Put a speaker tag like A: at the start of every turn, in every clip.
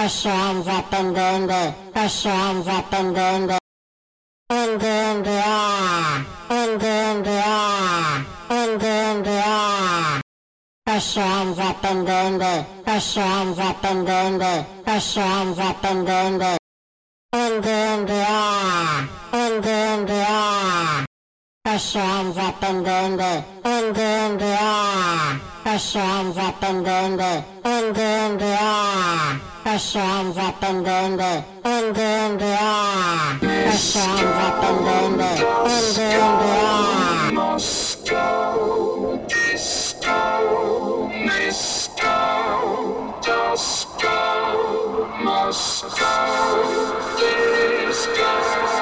A: Cachorros pendanga, cachorros pendanga. Andanga, andanga, andanga. Cachorros pendanga, cachorros pendanga, cachorros pendanga. Andanga, ah. Push your hands up and in the in the in the air. Push your hands up and in the in the in the air. Push your hands up and in the in the in the air. Push your hands up and in the in the in the air.
B: Moscow, disco, disco, disco, Moscow, disco.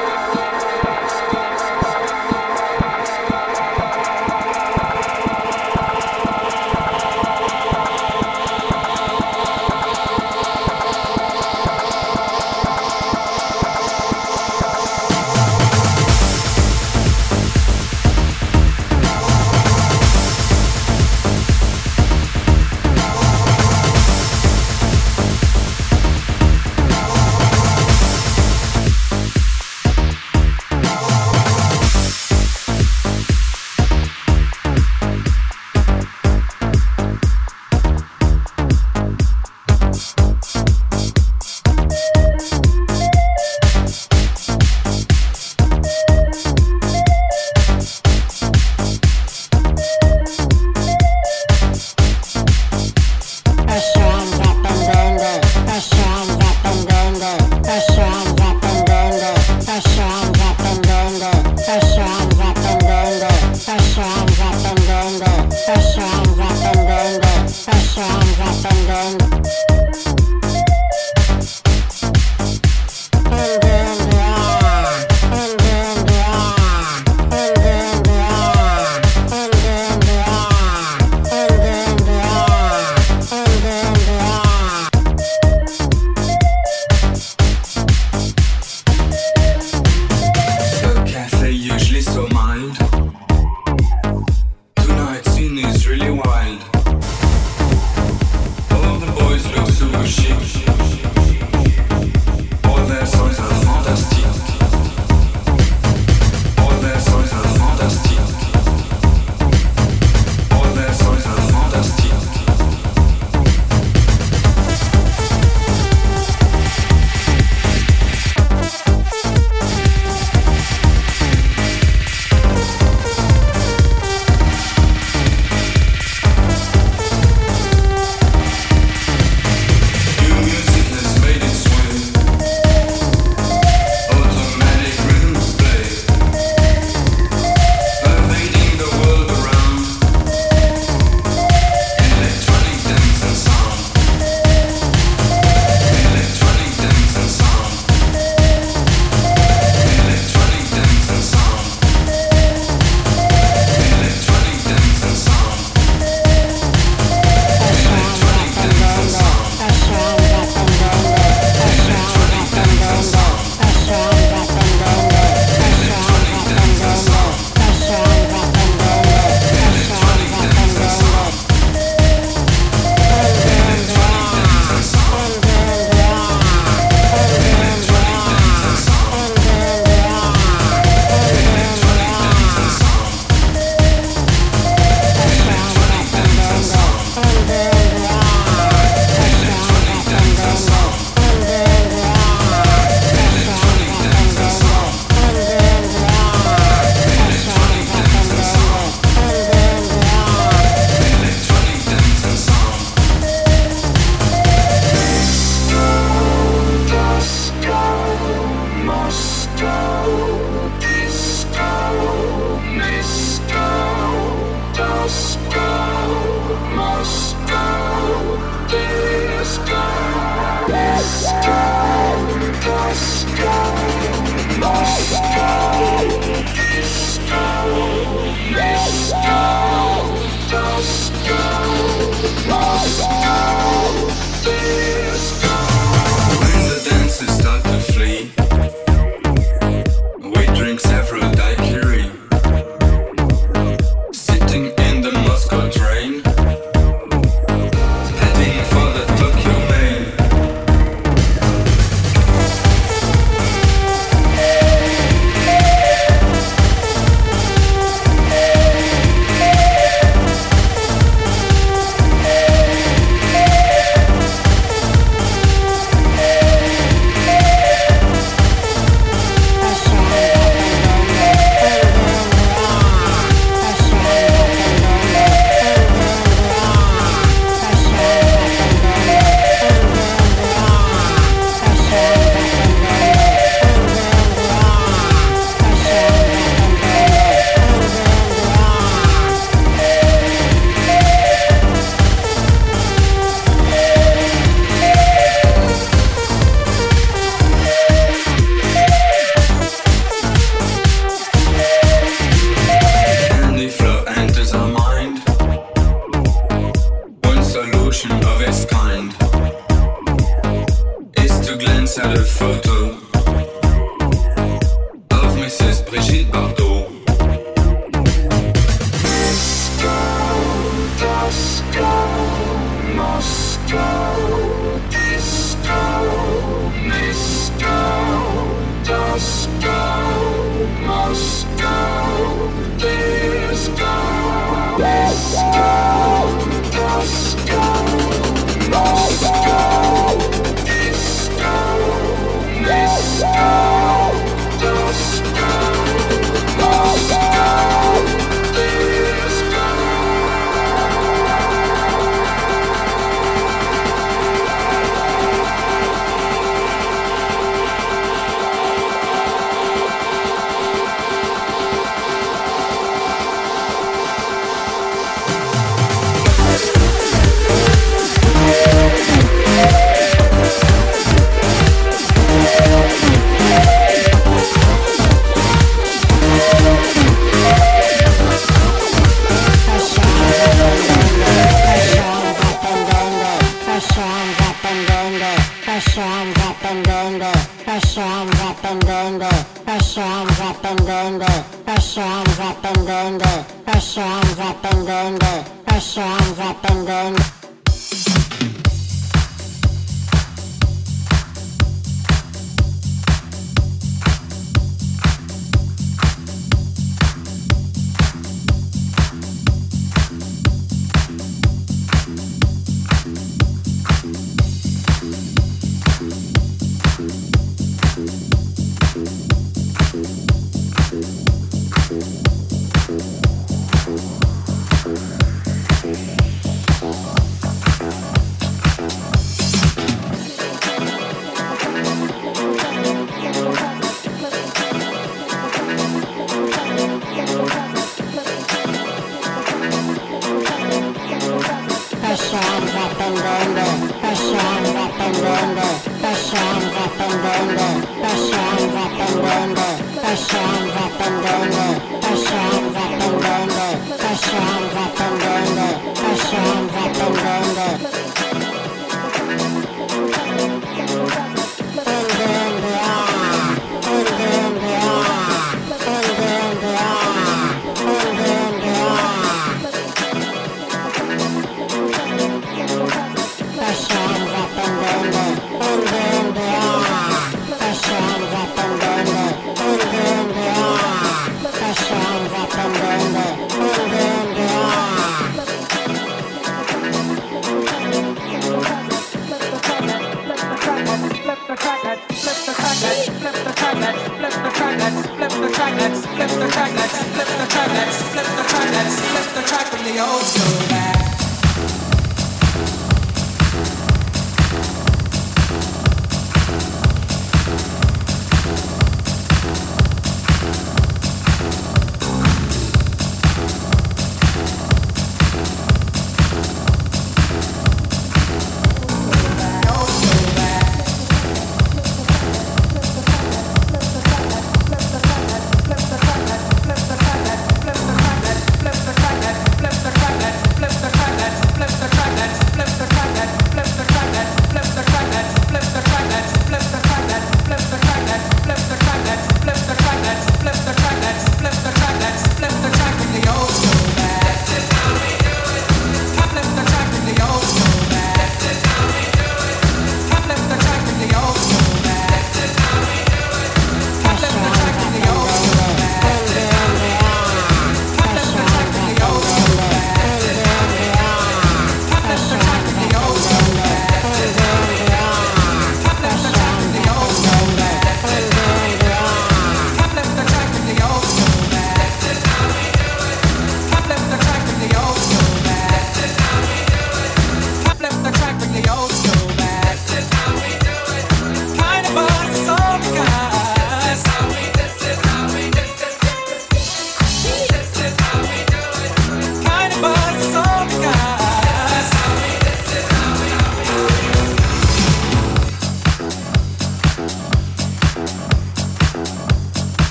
A: track, let's flip the track, let's flip the track, let's flip the track, let's flip the track from the old school.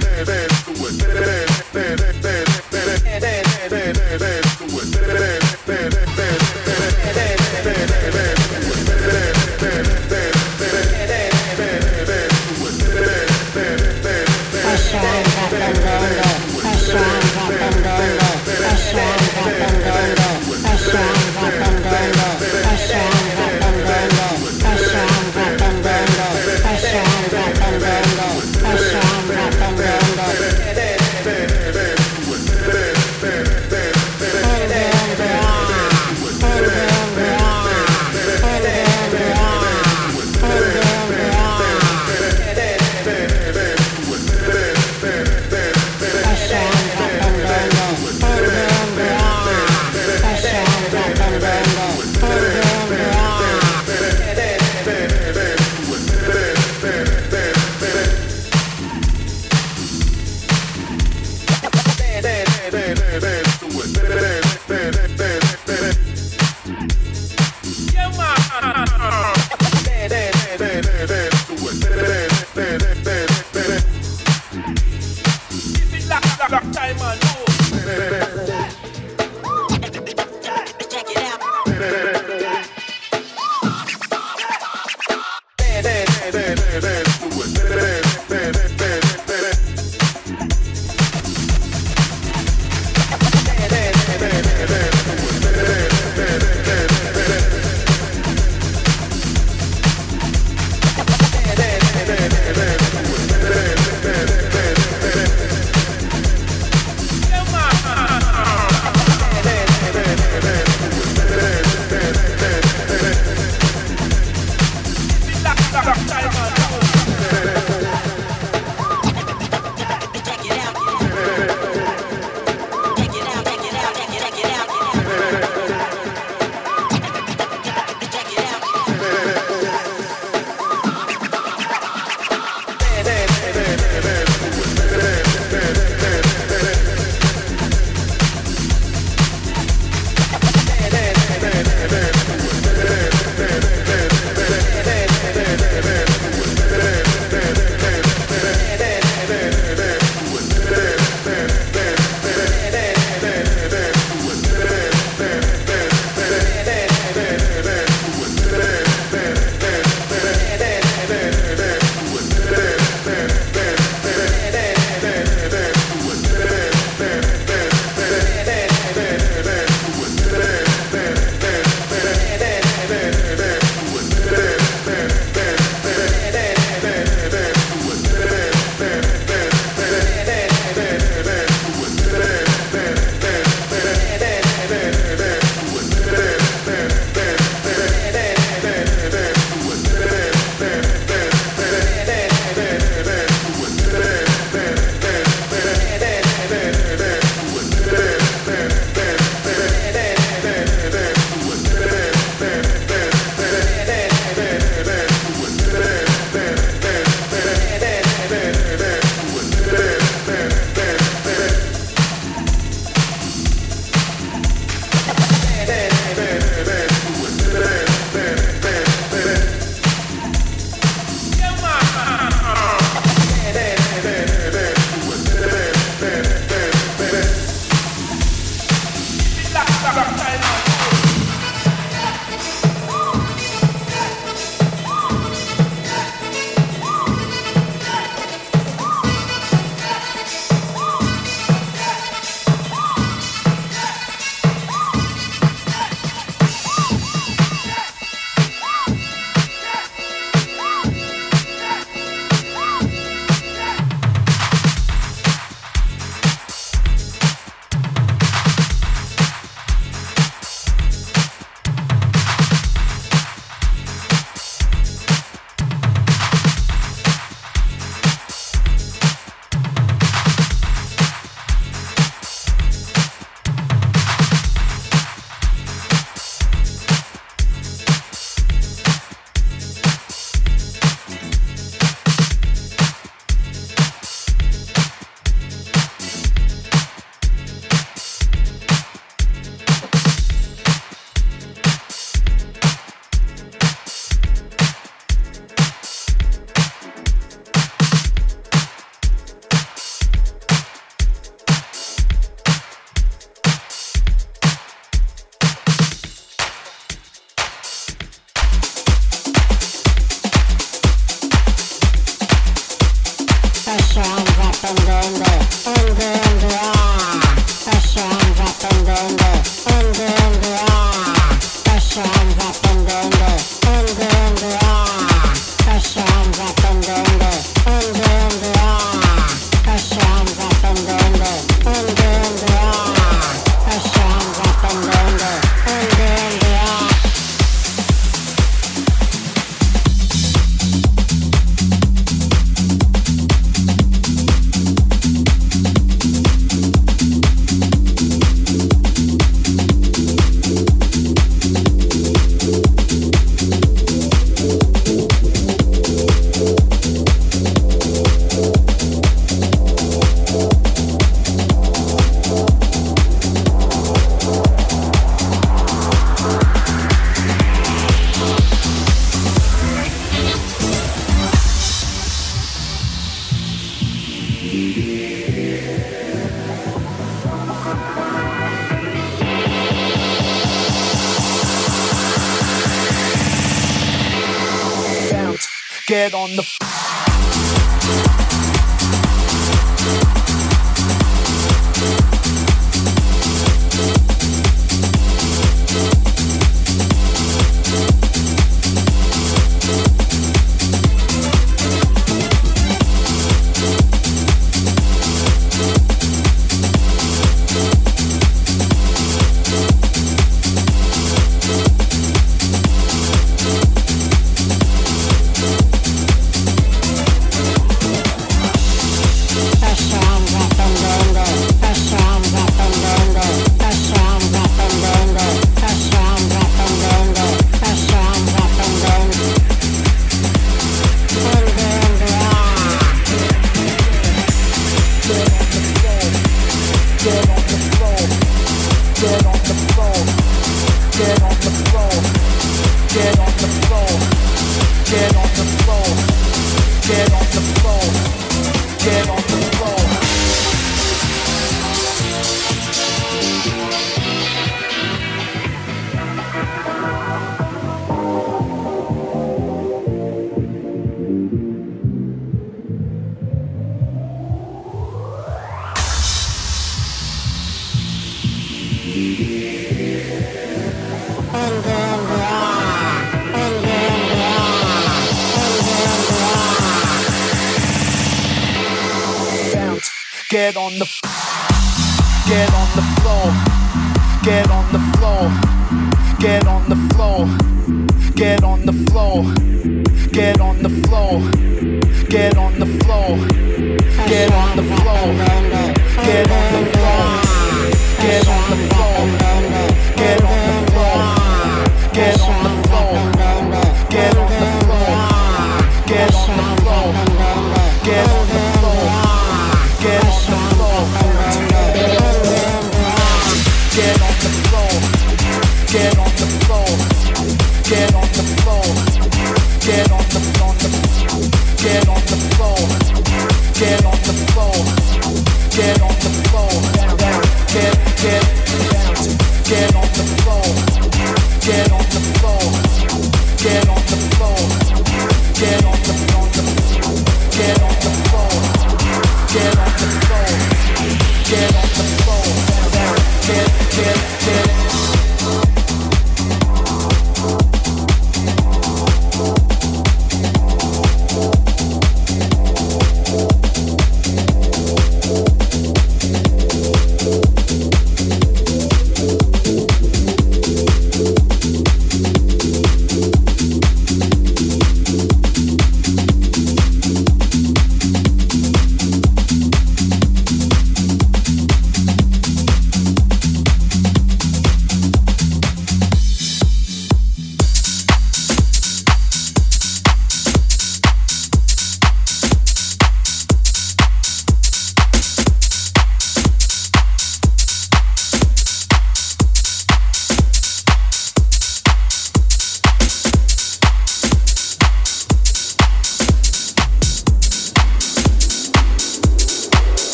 C: dance to
D: it.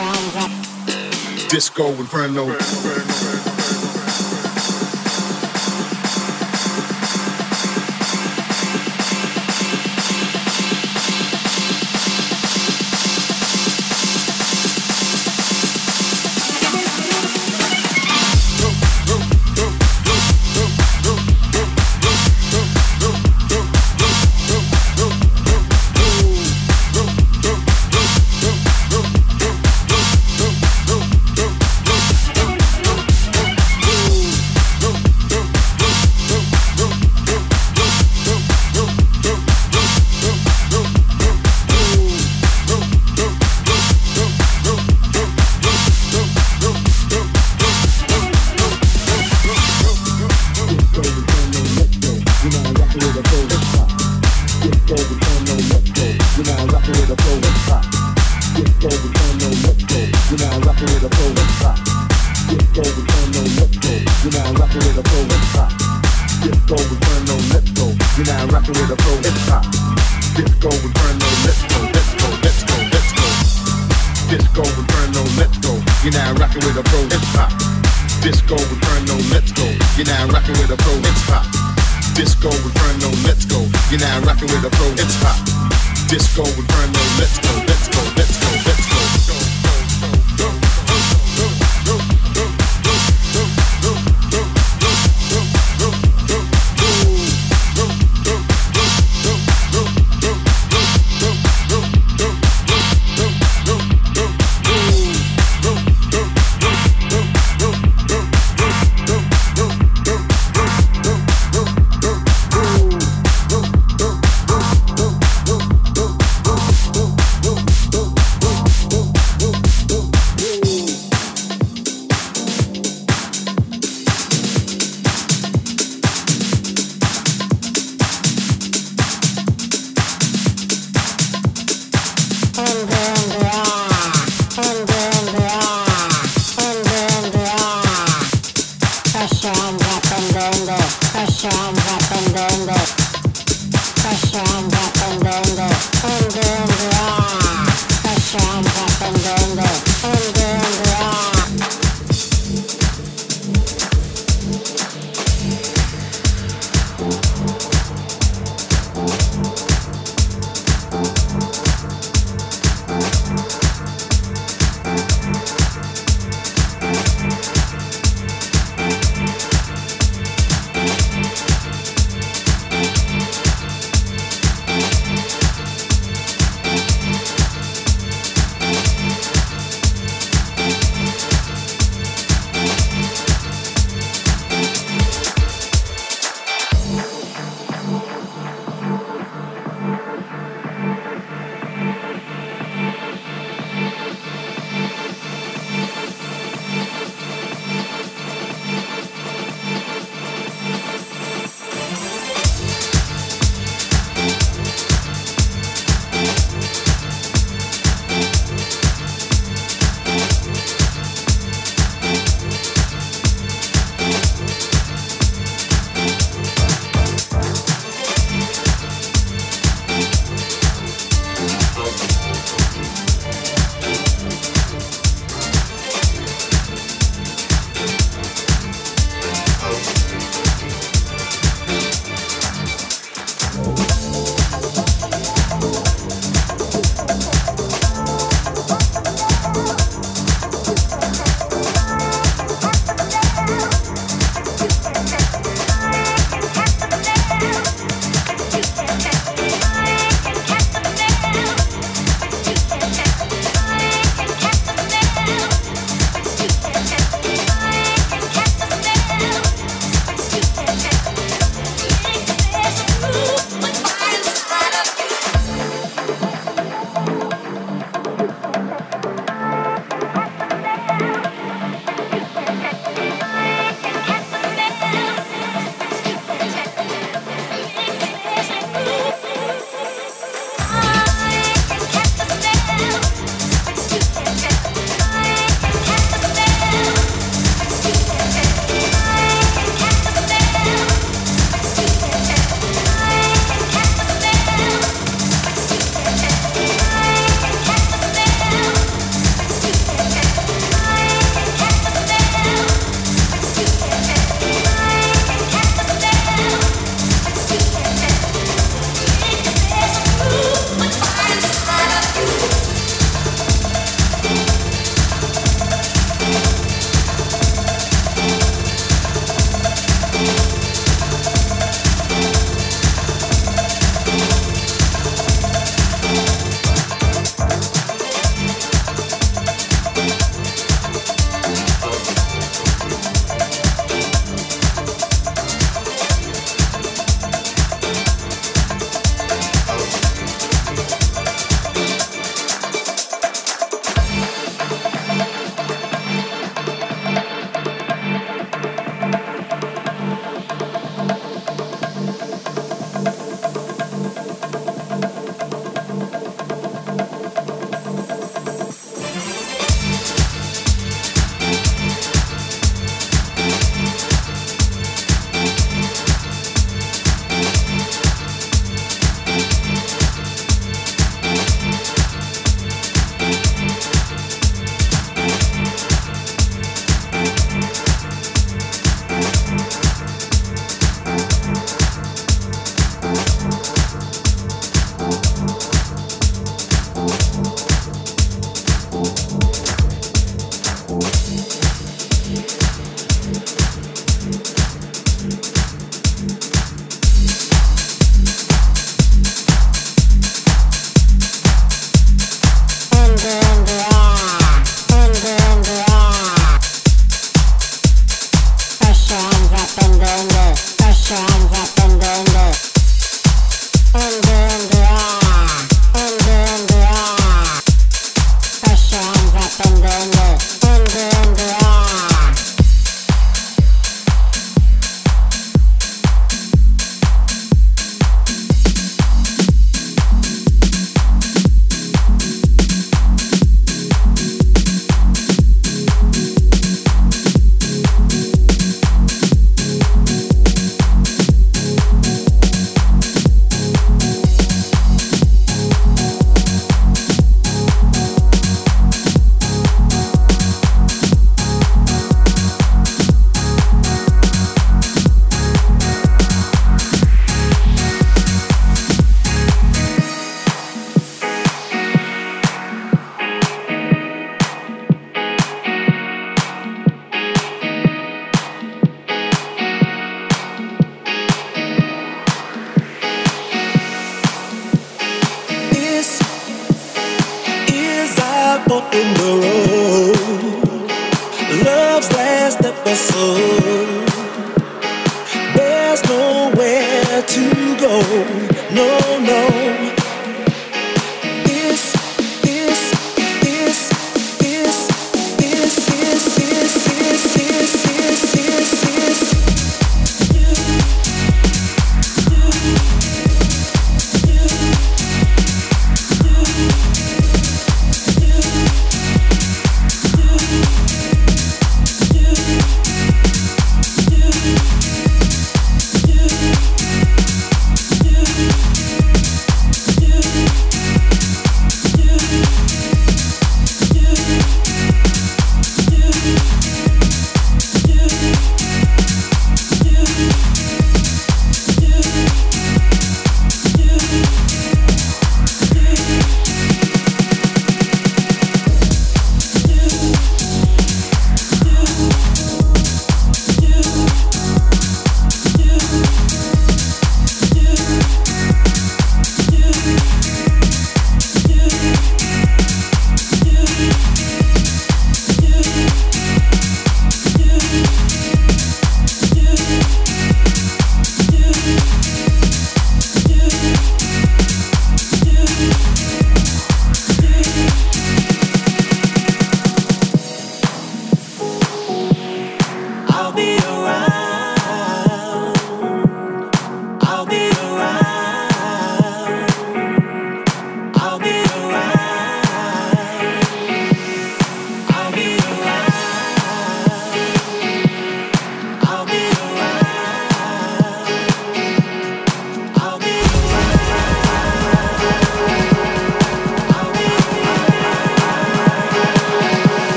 D: hands up.
A: Disco Inferno. Disco Disco Inferno, let's go. You're now rocking with a pro, it's hot. Disco Inferno, let's go, let's go, let's go, let's go.